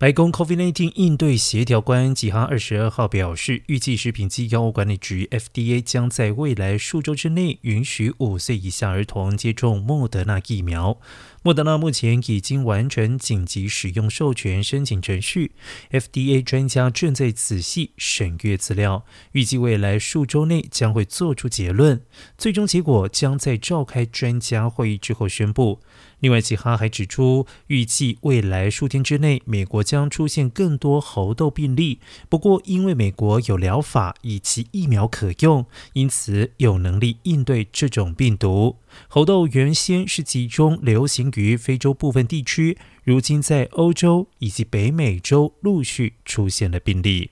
白宫 COVID-19 应对协调官吉哈二十二号表示，预计食品及药物管理局 FDA 将在未来数周之内允许五岁以下儿童接种莫德纳疫苗。莫德纳目前已经完成紧急使用授权申请程序，FDA 专家正在仔细审阅资料，预计未来数周内将会做出结论，最终结果将在召开专家会议之后宣布。另外，吉哈还指出，预计未来数天之内，美国将出现更多猴痘病例。不过，因为美国有疗法以及疫苗可用，因此有能力应对这种病毒。猴痘原先是集中流行于非洲部分地区，如今在欧洲以及北美洲陆续出现了病例。